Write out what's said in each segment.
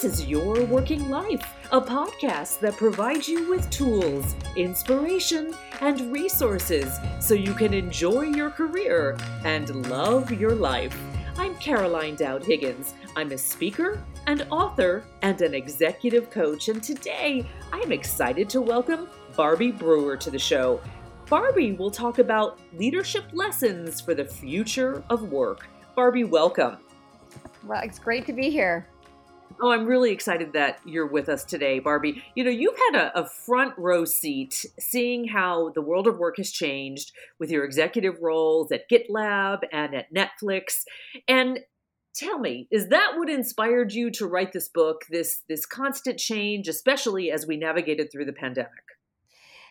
This is Your Working Life, a podcast that provides you with tools, inspiration, and resources so you can enjoy your career and love your life. I'm Caroline Dowd Higgins. I'm a speaker, an author, and an executive coach, and today I am excited to welcome Barbie Brewer to the show. Barbie will talk about leadership lessons for the future of work. Barbie, welcome. Well, it's great to be here. Oh, I'm really excited that you're with us today, Barbie. You know, you've had a, a, front row seat seeing how the world of work has changed with your executive roles at GitLab and at Netflix. And tell me, is that what inspired you to write this book, this this constant change, especially as we navigated through the pandemic?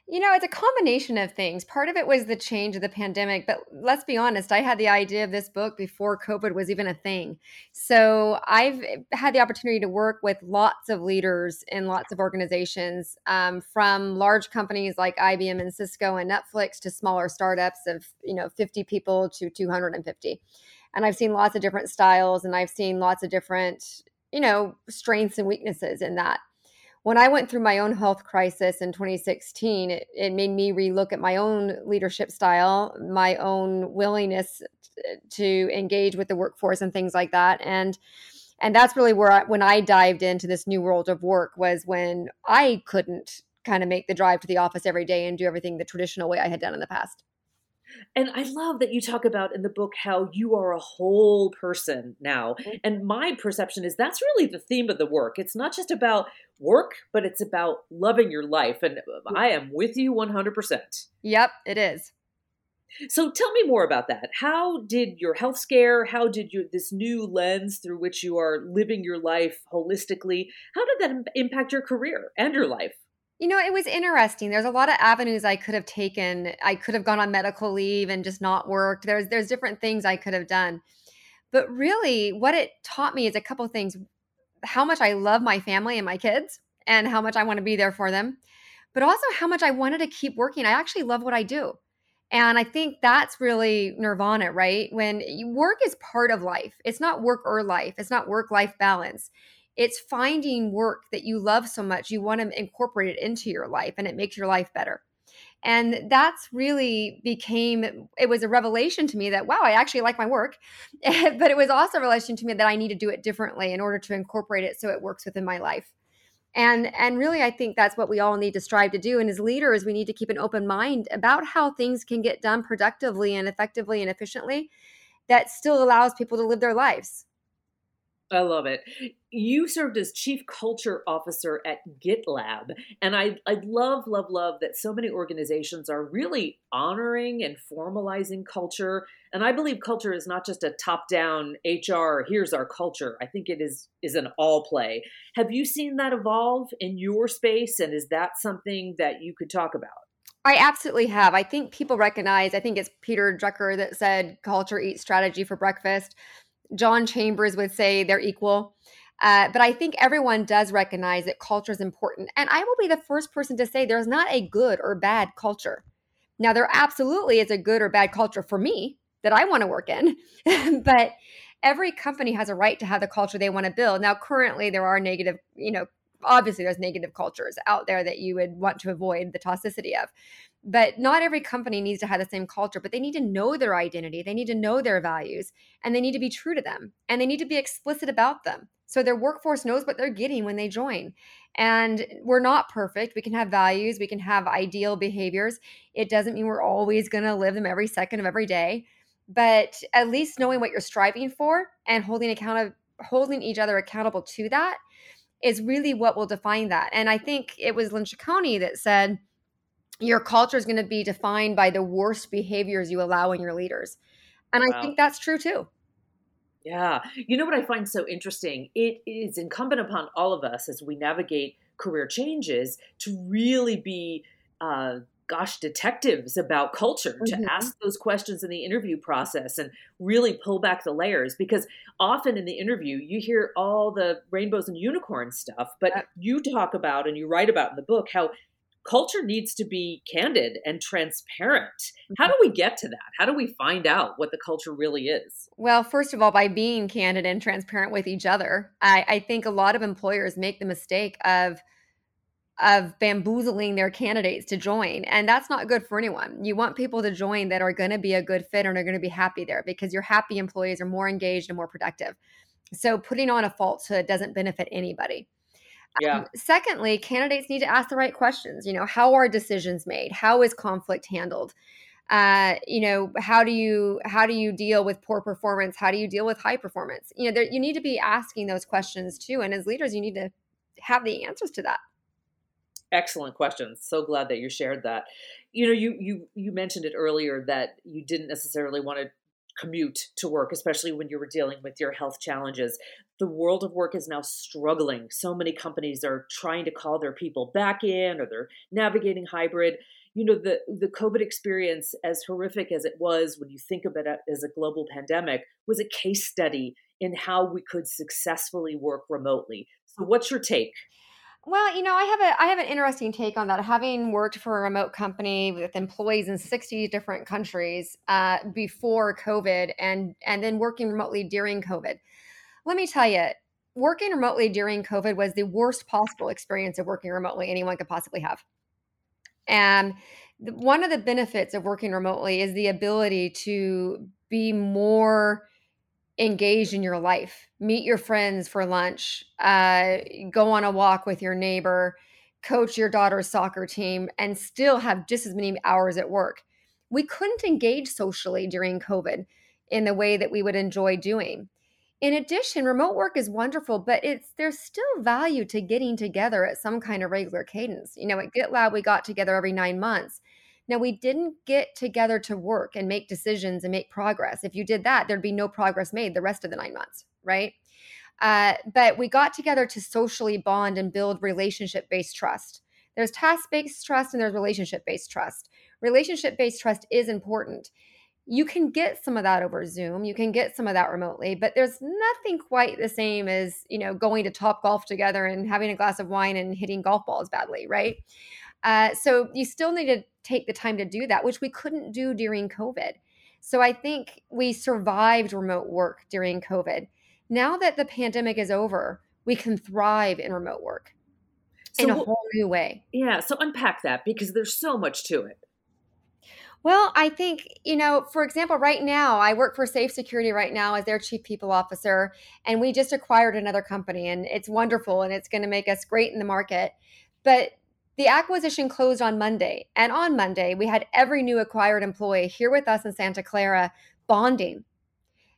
You know, it's a combination of things. Part of it was the change of the pandemic, but let's be honest, I had the idea of this book before COVID was even a thing. So I've had the opportunity to work with lots of leaders in lots of organizations, um, from large companies like IBM and Cisco and Netflix to smaller startups of, you know, 50 people to 250. And I've seen lots of different styles and I've seen lots of different, you know, strengths and weaknesses in that when I went through my own health crisis in 2016, it, it, made me relook at my own leadership style, my own willingness to engage with the workforce and things like that. And and that's really where I, when I dived into this new world of work was when I couldn't kind of make the drive to the office every day and do everything the traditional way I had done in the past. And I love that you talk about in the book how you are a whole person now. Mm-hmm. And my perception is that's really the theme of the work. It's not just about work, but it's about loving your life. And I am with you 100%. Yep, it is. So tell me more about that. How did your health scare, how did you this new lens through which you are living your life holistically, how did that impact your career and your life? You know, it was interesting. There's a lot of avenues I could have taken. I could have gone on medical leave and just not worked. There's there's different things I could have done. But really what it taught me is a couple things. How much I love my family and my kids and how much I want to be there for them. But also how much I wanted to keep working. I actually love what I do. And I think that's really nirvana, right? When work is part of life. It's not work or life. It's not work life balance it's finding work that you love so much you want to incorporate it into your life and it makes your life better. And that's really became it was a revelation to me that wow i actually like my work but it was also a revelation to me that i need to do it differently in order to incorporate it so it works within my life. And and really i think that's what we all need to strive to do and as leaders we need to keep an open mind about how things can get done productively and effectively and efficiently that still allows people to live their lives I love it. You served as chief culture officer at GitLab. And I, I love, love, love that so many organizations are really honoring and formalizing culture. And I believe culture is not just a top down HR, here's our culture. I think it is, is an all play. Have you seen that evolve in your space? And is that something that you could talk about? I absolutely have. I think people recognize, I think it's Peter Drucker that said culture eats strategy for breakfast. John Chambers would say they're equal. Uh, but I think everyone does recognize that culture is important. And I will be the first person to say there's not a good or bad culture. Now, there absolutely is a good or bad culture for me that I want to work in. but every company has a right to have the culture they want to build. Now, currently, there are negative, you know, obviously there's negative cultures out there that you would want to avoid the toxicity of but not every company needs to have the same culture but they need to know their identity they need to know their values and they need to be true to them and they need to be explicit about them. So their workforce knows what they're getting when they join. And we're not perfect. We can have values we can have ideal behaviors. It doesn't mean we're always going to live them every second of every day. But at least knowing what you're striving for and holding account holding each other accountable to that is really what will define that. And i think it was lynn Ciccone that said your culture is going to be defined by the worst behaviors you allow in your leaders. And wow. I think that's true too. Yeah. You know what I find so interesting? It is incumbent upon all of us as we navigate career changes to really be, uh, gosh, detectives about culture, mm-hmm. to ask those questions in the interview process and really pull back the layers. Because often in the interview, you hear all the rainbows and unicorn stuff, but you talk about and you write about in the book how culture needs to be candid and transparent. How do mm-hmm. we get to that? How do we find out what the culture really is? Well, first of all, by being candid and transparent with each other. I, I think a lot of employers make the mistake of of bamboozling their candidates to join. And that's not good for anyone. You want people to join that are going to be a good fit and are going to be happy there because your happy employees are more engaged and more productive. So putting on a falsehood doesn't benefit anybody. Yeah. Um, secondly, candidates need to ask the right questions. You know, how are decisions made? How is conflict handled? Uh, you know, how do you how do you deal with poor performance? How do you deal with high performance? You know, there, you need to be asking those questions too. And as leaders, you need to have the answers to that. Excellent questions. So glad that you shared that. You know, you you you mentioned it earlier that you didn't necessarily want to commute to work, especially when you were dealing with your health challenges. The world of work is now struggling. So many companies are trying to call their people back in or they're navigating hybrid. You know, the, the COVID experience, as horrific as it was when you think of it as a global pandemic, was a case study in how we could successfully work remotely. So, what's your take? Well, you know, I have a I have an interesting take on that. Having worked for a remote company with employees in sixty different countries uh, before COVID, and and then working remotely during COVID, let me tell you, working remotely during COVID was the worst possible experience of working remotely anyone could possibly have. And one of the benefits of working remotely is the ability to be more engaged in your life. Meet your friends for lunch uh, go on a walk with your neighbor coach your daughter's soccer team and still have just as many hours at work. We couldn't engage socially during covid in the way that we would enjoy doing in addition remote work is wonderful but it's there's still value to getting together at some kind of regular cadence you know at gitlab we got together every nine months now, we didn't get together to work and make decisions and make progress. If you did that, there'd be no progress made the rest of the nine months, right? Uh, but we got together to socially bond and build relationship based trust. There's task based trust and there's relationship based trust. Relationship based trust is important. You can get some of that over Zoom. You can get some of that remotely, but there's nothing quite the same as, you know, going to top golf together and having a glass of wine and hitting golf balls badly, right? Uh, so you still need to take the time to do that, which we couldn't do during COVID. So I think we survived remote work during COVID. Now that the pandemic is over, we can thrive in remote work so in a whole new way. Yeah. So unpack that because there's so much to it. Well, I think, you know, for example, right now, I work for Safe Security right now as their chief people officer, and we just acquired another company, and it's wonderful and it's going to make us great in the market. But the acquisition closed on Monday, and on Monday, we had every new acquired employee here with us in Santa Clara bonding.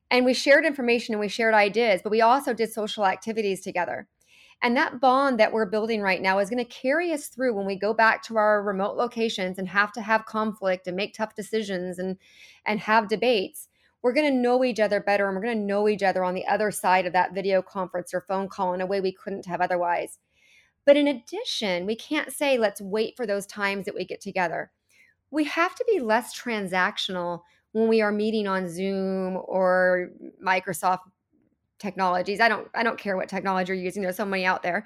And we shared information and we shared ideas, but we also did social activities together. And that bond that we're building right now is going to carry us through when we go back to our remote locations and have to have conflict and make tough decisions and and have debates. We're going to know each other better and we're going to know each other on the other side of that video conference or phone call in a way we couldn't have otherwise. But in addition, we can't say, let's wait for those times that we get together. We have to be less transactional when we are meeting on Zoom or Microsoft technologies. I don't I don't care what technology you're using. There's so many out there.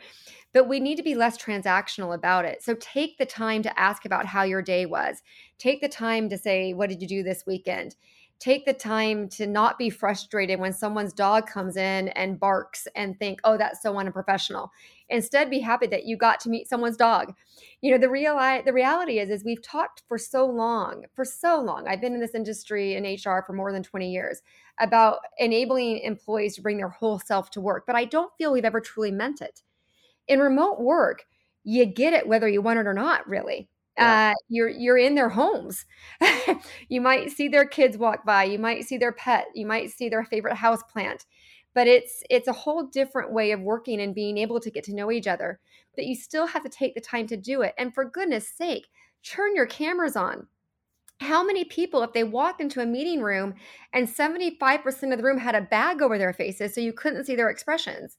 But we need to be less transactional about it. So take the time to ask about how your day was. Take the time to say, what did you do this weekend? take the time to not be frustrated when someone's dog comes in and barks and think, oh, that's so unprofessional. Instead, be happy that you got to meet someone's dog. You know, the real the reality is, is we've talked for so long, for so long. I've been in this industry in HR for more than 20 years about enabling employees to bring their whole self to work, but I don't feel we've ever truly meant it. In remote work, you get it whether you want it or not, really yeah. uh, you're you're in their homes. you might see their kids walk by. You might see their pet. You might see their favorite house plant. But it's it's a whole different way of working and being able to get to know each other. But you still have to take the time to do it. And for goodness sake, turn your cameras on. How many people, if they walked into a meeting room and 75% of the room had a bag over their faces so you couldn't see their expressions,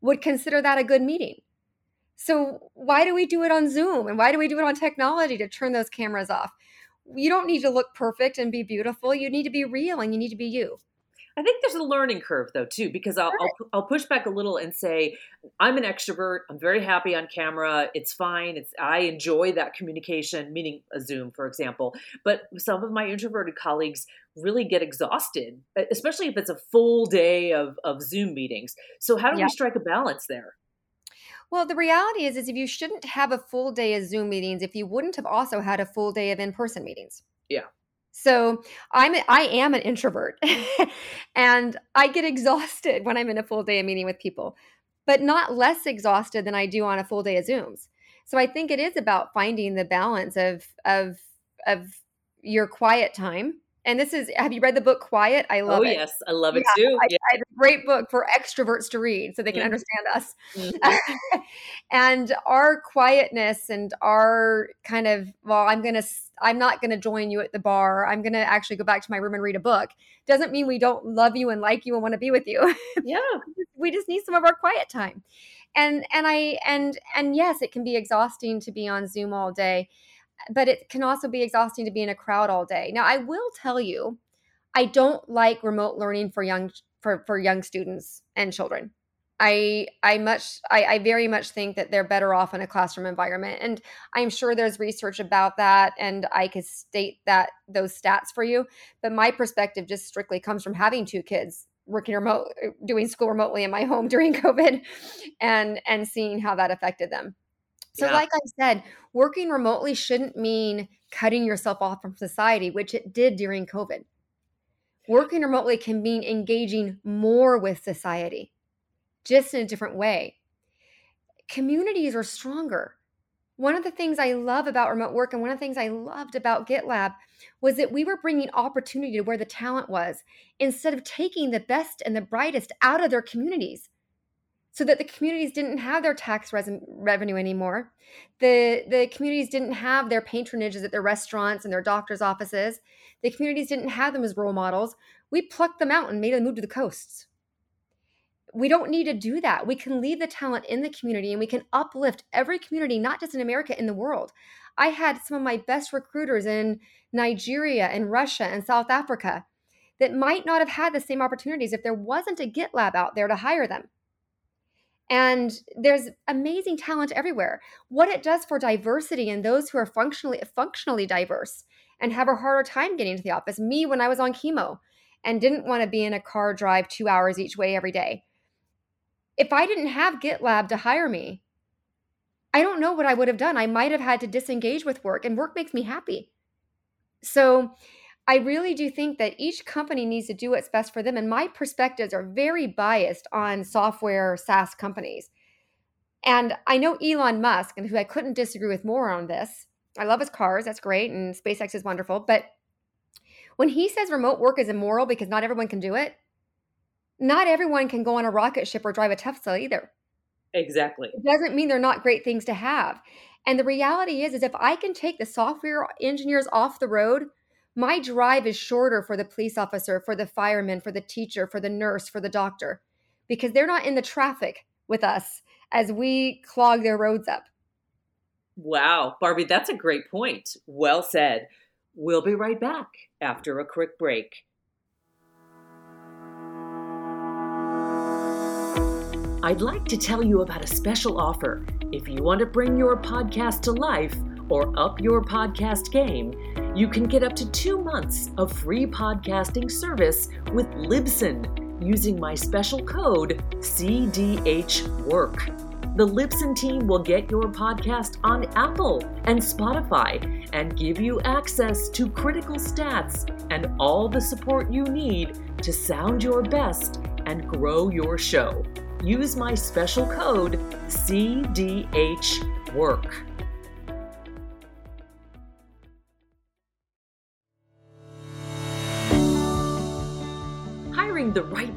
would consider that a good meeting? So why do we do it on Zoom and why do we do it on technology to turn those cameras off? You don't need to look perfect and be beautiful. You need to be real and you need to be you. I think there's a learning curve though too, because I'll, I'll, I'll push back a little and say I'm an extrovert. I'm very happy on camera. It's fine. It's I enjoy that communication, meaning a Zoom, for example. But some of my introverted colleagues really get exhausted, especially if it's a full day of of Zoom meetings. So how do we strike a balance there? Well, the reality is, is if you shouldn't have a full day of Zoom meetings, if you wouldn't have also had a full day of in person meetings. Yeah. So I'm I am an introvert and I get exhausted when I'm in a full day of meeting with people, but not less exhausted than I do on a full day of Zooms. So I think it is about finding the balance of of of your quiet time and this is, have you read the book Quiet? I love oh, it. Oh, yes. I love it yeah, too. I, yeah. I, a great book for extroverts to read so they can mm-hmm. understand us. Mm-hmm. and our quietness and our kind of, well, I'm going to, I'm not going to join you at the bar. I'm going to actually go back to my room and read a book. Doesn't mean we don't love you and like you and want to be with you. Yeah. we just need some of our quiet time. And, and I, and, and yes, it can be exhausting to be on Zoom all day but it can also be exhausting to be in a crowd all day. Now, I will tell you, I don't like remote learning for young for for young students and children. I I much I, I very much think that they're better off in a classroom environment, and I'm sure there's research about that, and I could state that those stats for you. But my perspective just strictly comes from having two kids working remote, doing school remotely in my home during COVID, and and seeing how that affected them. So, yeah. like I said, working remotely shouldn't mean cutting yourself off from society, which it did during COVID. Working remotely can mean engaging more with society, just in a different way. Communities are stronger. One of the things I love about remote work and one of the things I loved about GitLab was that we were bringing opportunity to where the talent was instead of taking the best and the brightest out of their communities so that the communities didn't have their tax res- revenue anymore. The, the communities didn't have their patronages at their restaurants and their doctor's offices. The communities didn't have them as role models. We plucked them out and made them move to the coasts. We don't need to do that. We can leave the talent in the community and we can uplift every community, not just in America, in the world. I had some of my best recruiters in Nigeria and Russia and South Africa that might not have had the same opportunities if there wasn't a GitLab out there to hire them and there's amazing talent everywhere. What it does for diversity and those who are functionally functionally diverse and have a harder time getting to the office. Me when i was on chemo and didn't want to be in a car drive two hours each way every day. If i didn't have gitlab to hire me i don't know what i would have done. I might have had to disengage with work and work makes me happy. So I really do think that each company needs to do what's best for them. And my perspectives are very biased on software SaaS companies. And I know Elon Musk, and who I couldn't disagree with more on this. I love his cars, that's great, and SpaceX is wonderful. But when he says remote work is immoral because not everyone can do it, not everyone can go on a rocket ship or drive a Tesla either. Exactly. It doesn't mean they're not great things to have. And the reality is, is if I can take the software engineers off the road my drive is shorter for the police officer, for the fireman, for the teacher, for the nurse, for the doctor, because they're not in the traffic with us as we clog their roads up. Wow, Barbie, that's a great point. Well said. We'll be right back after a quick break. I'd like to tell you about a special offer. If you want to bring your podcast to life, or up your podcast game, you can get up to two months of free podcasting service with Libsyn using my special code CDHWORK. The Libsyn team will get your podcast on Apple and Spotify and give you access to critical stats and all the support you need to sound your best and grow your show. Use my special code CDHWORK.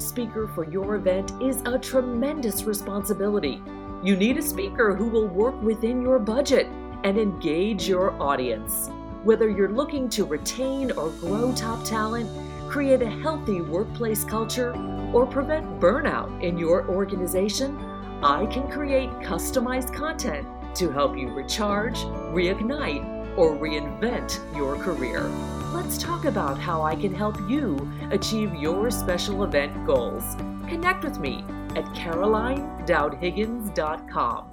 Speaker for your event is a tremendous responsibility. You need a speaker who will work within your budget and engage your audience. Whether you're looking to retain or grow top talent, create a healthy workplace culture, or prevent burnout in your organization, I can create customized content to help you recharge, reignite, or reinvent your career. Let's talk about how I can help you achieve your special event goals. Connect with me at carolinedowdhiggins.com.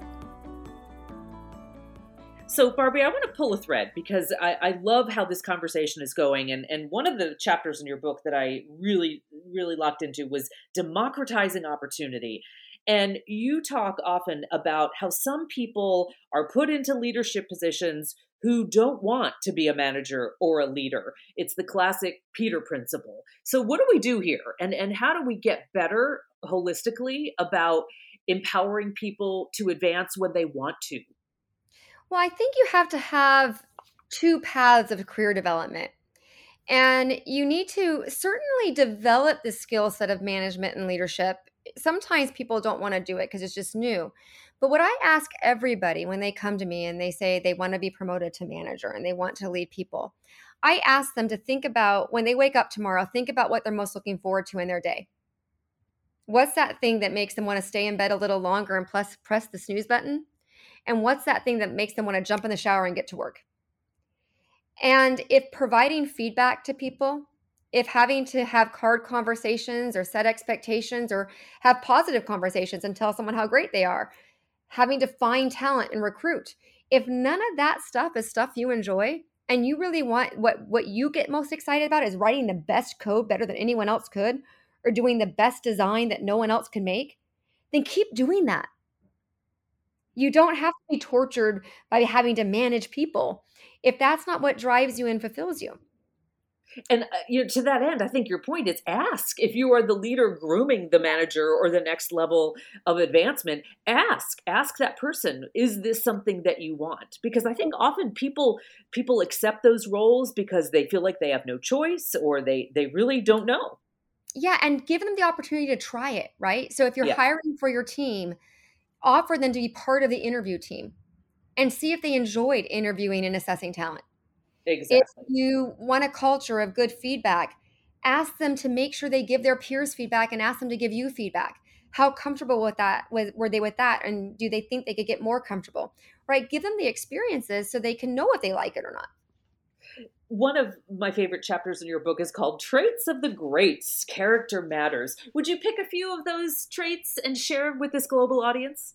So, Barbie, I want to pull a thread because I, I, love how this conversation is going. And, and one of the chapters in your book that I really, really locked into was democratizing opportunity. And you talk often about how some people are put into leadership positions who don't want to be a manager or a leader. It's the classic Peter principle. So what do we do here? And and how do we get better holistically about empowering people to advance when they want to? Well, I think you have to have two paths of career development. And you need to certainly develop the skill set of management and leadership. Sometimes people don't want to do it because it's just new. But what I ask everybody when they come to me and they say they want to be promoted to manager and they want to lead people, I ask them to think about when they wake up tomorrow, think about what they're most looking forward to in their day. What's that thing that makes them want to stay in bed a little longer and plus press the snooze button? And what's that thing that makes them want to jump in the shower and get to work? And if providing feedback to people, if having to have card conversations or set expectations or have positive conversations and tell someone how great they are, having to find talent and recruit. If none of that stuff is stuff you enjoy and you really want what what you get most excited about is writing the best code better than anyone else could or doing the best design that no one else can make, then keep doing that. You don't have to be tortured by having to manage people if that's not what drives you and fulfills you. And uh, you know, to that end, I think your point is ask if you are the leader grooming the manager or the next level of advancement. Ask, ask that person, is this something that you want? Because I think often people people accept those roles because they feel like they have no choice or they they really don't know. Yeah, and give them the opportunity to try it, right? So if you're yeah. hiring for your team, offer them to be part of the interview team and see if they enjoyed interviewing and assessing talent. Exactly. If you want a culture of good feedback, ask them to make sure they give their peers feedback and ask them to give you feedback. How comfortable with that with, were they with that? And do they think they could get more comfortable? Right? Give them the experiences so they can know if they like it or not. One of my favorite chapters in your book is called Traits of the Greats Character Matters. Would you pick a few of those traits and share with this global audience?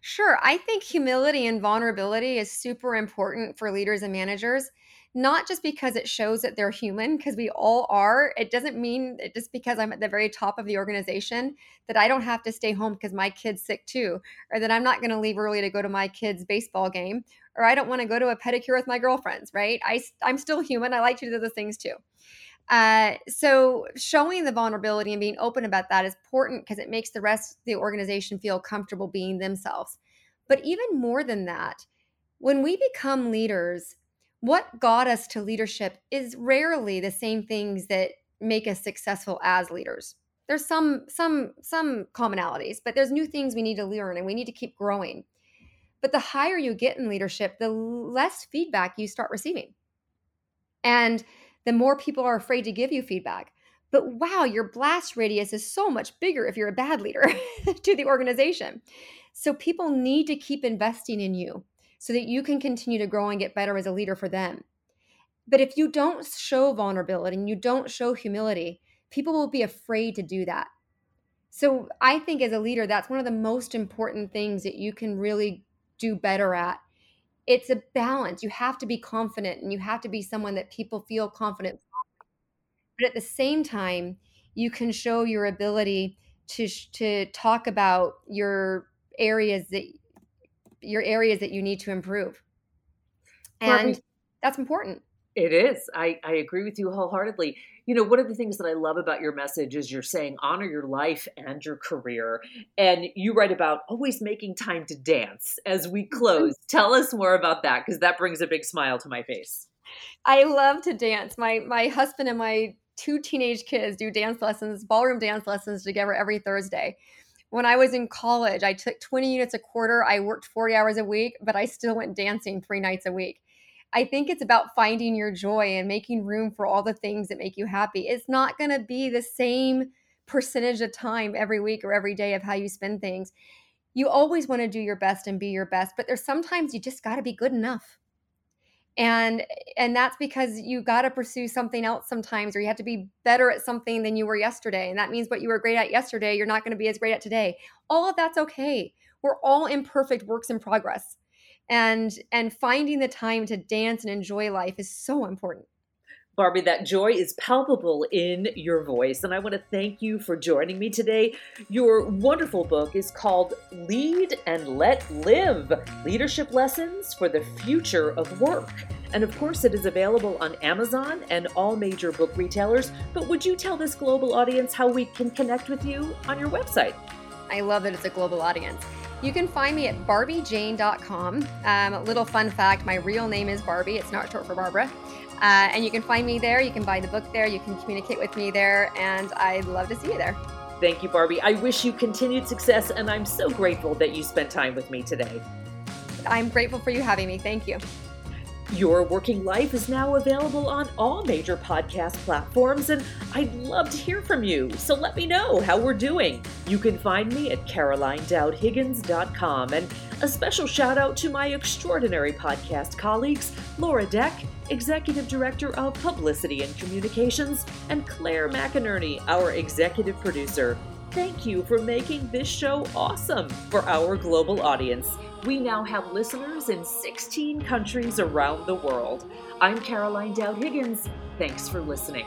Sure. I think humility and vulnerability is super important for leaders and managers not just because it shows that they're human, because we all are. It doesn't mean that just because I'm at the very top of the organization that I don't have to stay home because my kid's sick too, or that I'm not going to leave early to go to my kid's baseball game, or I don't want to go to a pedicure with my girlfriends, right? I, I'm still human. I like to do those things too. Uh, so showing the vulnerability and being open about that is important because it makes the rest of the organization feel comfortable being themselves. But even more than that, when we become leaders, what got us to leadership is rarely the same things that make us successful as leaders. There's some some some commonalities but there's new things we need to learn and we need to keep growing. But the higher you get in leadership the less feedback you start receiving. And the more people are afraid to give you feedback but wow your blast radius is so much bigger if you're a bad leader to the organization so people need to keep investing in you so that you can continue to grow and get better as a leader for them. But if you don't show vulnerability and you don't show humility, people will be afraid to do that. So I think as a leader, that's one of the most important things that you can really do better at. It's a balance. You have to be confident and you have to be someone that people feel confident. But at the same time, you can show your ability to to talk about your areas that your areas that you need to improve. And that's important. It is. I, I agree with you wholeheartedly. You know, one of the things that I love about your message is you're saying honor your life and your career. And you write about always making time to dance as we mm-hmm. close. Tell us more about that because that brings a big smile to my face. I love to dance. My my husband and my two teenage kids do dance lessons, ballroom dance lessons together every Thursday when I was in college, I took 20 units a quarter. I worked 40 hours a week, but I still went dancing three nights a week. I think it's about finding your joy and making room for all the things that make you happy. It's not going to be the same percentage of time every week or every day of how you spend things. You always want to do your best and be your best, but there's sometimes you just got to be good enough. and and that's because you got to pursue something else sometimes or you have to be better at something than you were yesterday and that means what you were great at yesterday you're not going to be as great at today all of that's okay we're all imperfect works in progress and and finding the time to dance and enjoy life is so important Barbie, that joy is palpable in your voice, and I want to thank you for joining me today. Your wonderful book is called Lead and Let Live Leadership Lessons for the Future of Work. And of course, it is available on Amazon and all major book retailers. But would you tell this global audience how we can connect with you on your website? I love that it's a global audience. You can find me at barbiejane.com. Um, little fun fact my real name is Barbie, it's not short for Barbara. Uh, and you can find me there. You can buy the book there. You can communicate with me there. And I'd love to see you there. Thank you, Barbie. I wish you continued success, and I'm so grateful that you spent time with me today. I'm grateful for you having me. Thank you. Your Working Life is now available on all major podcast platforms, and I'd love to hear from you. So let me know how we're doing. You can find me at carolinedowdhiggins.com. And a special shout out to my extraordinary podcast colleagues, Laura Deck, Executive Director of Publicity and Communications, and Claire McInerney, our Executive Producer. Thank you for making this show awesome for our global audience. We now have listeners in 16 countries around the world. I'm Caroline Dowd Higgins. Thanks for listening.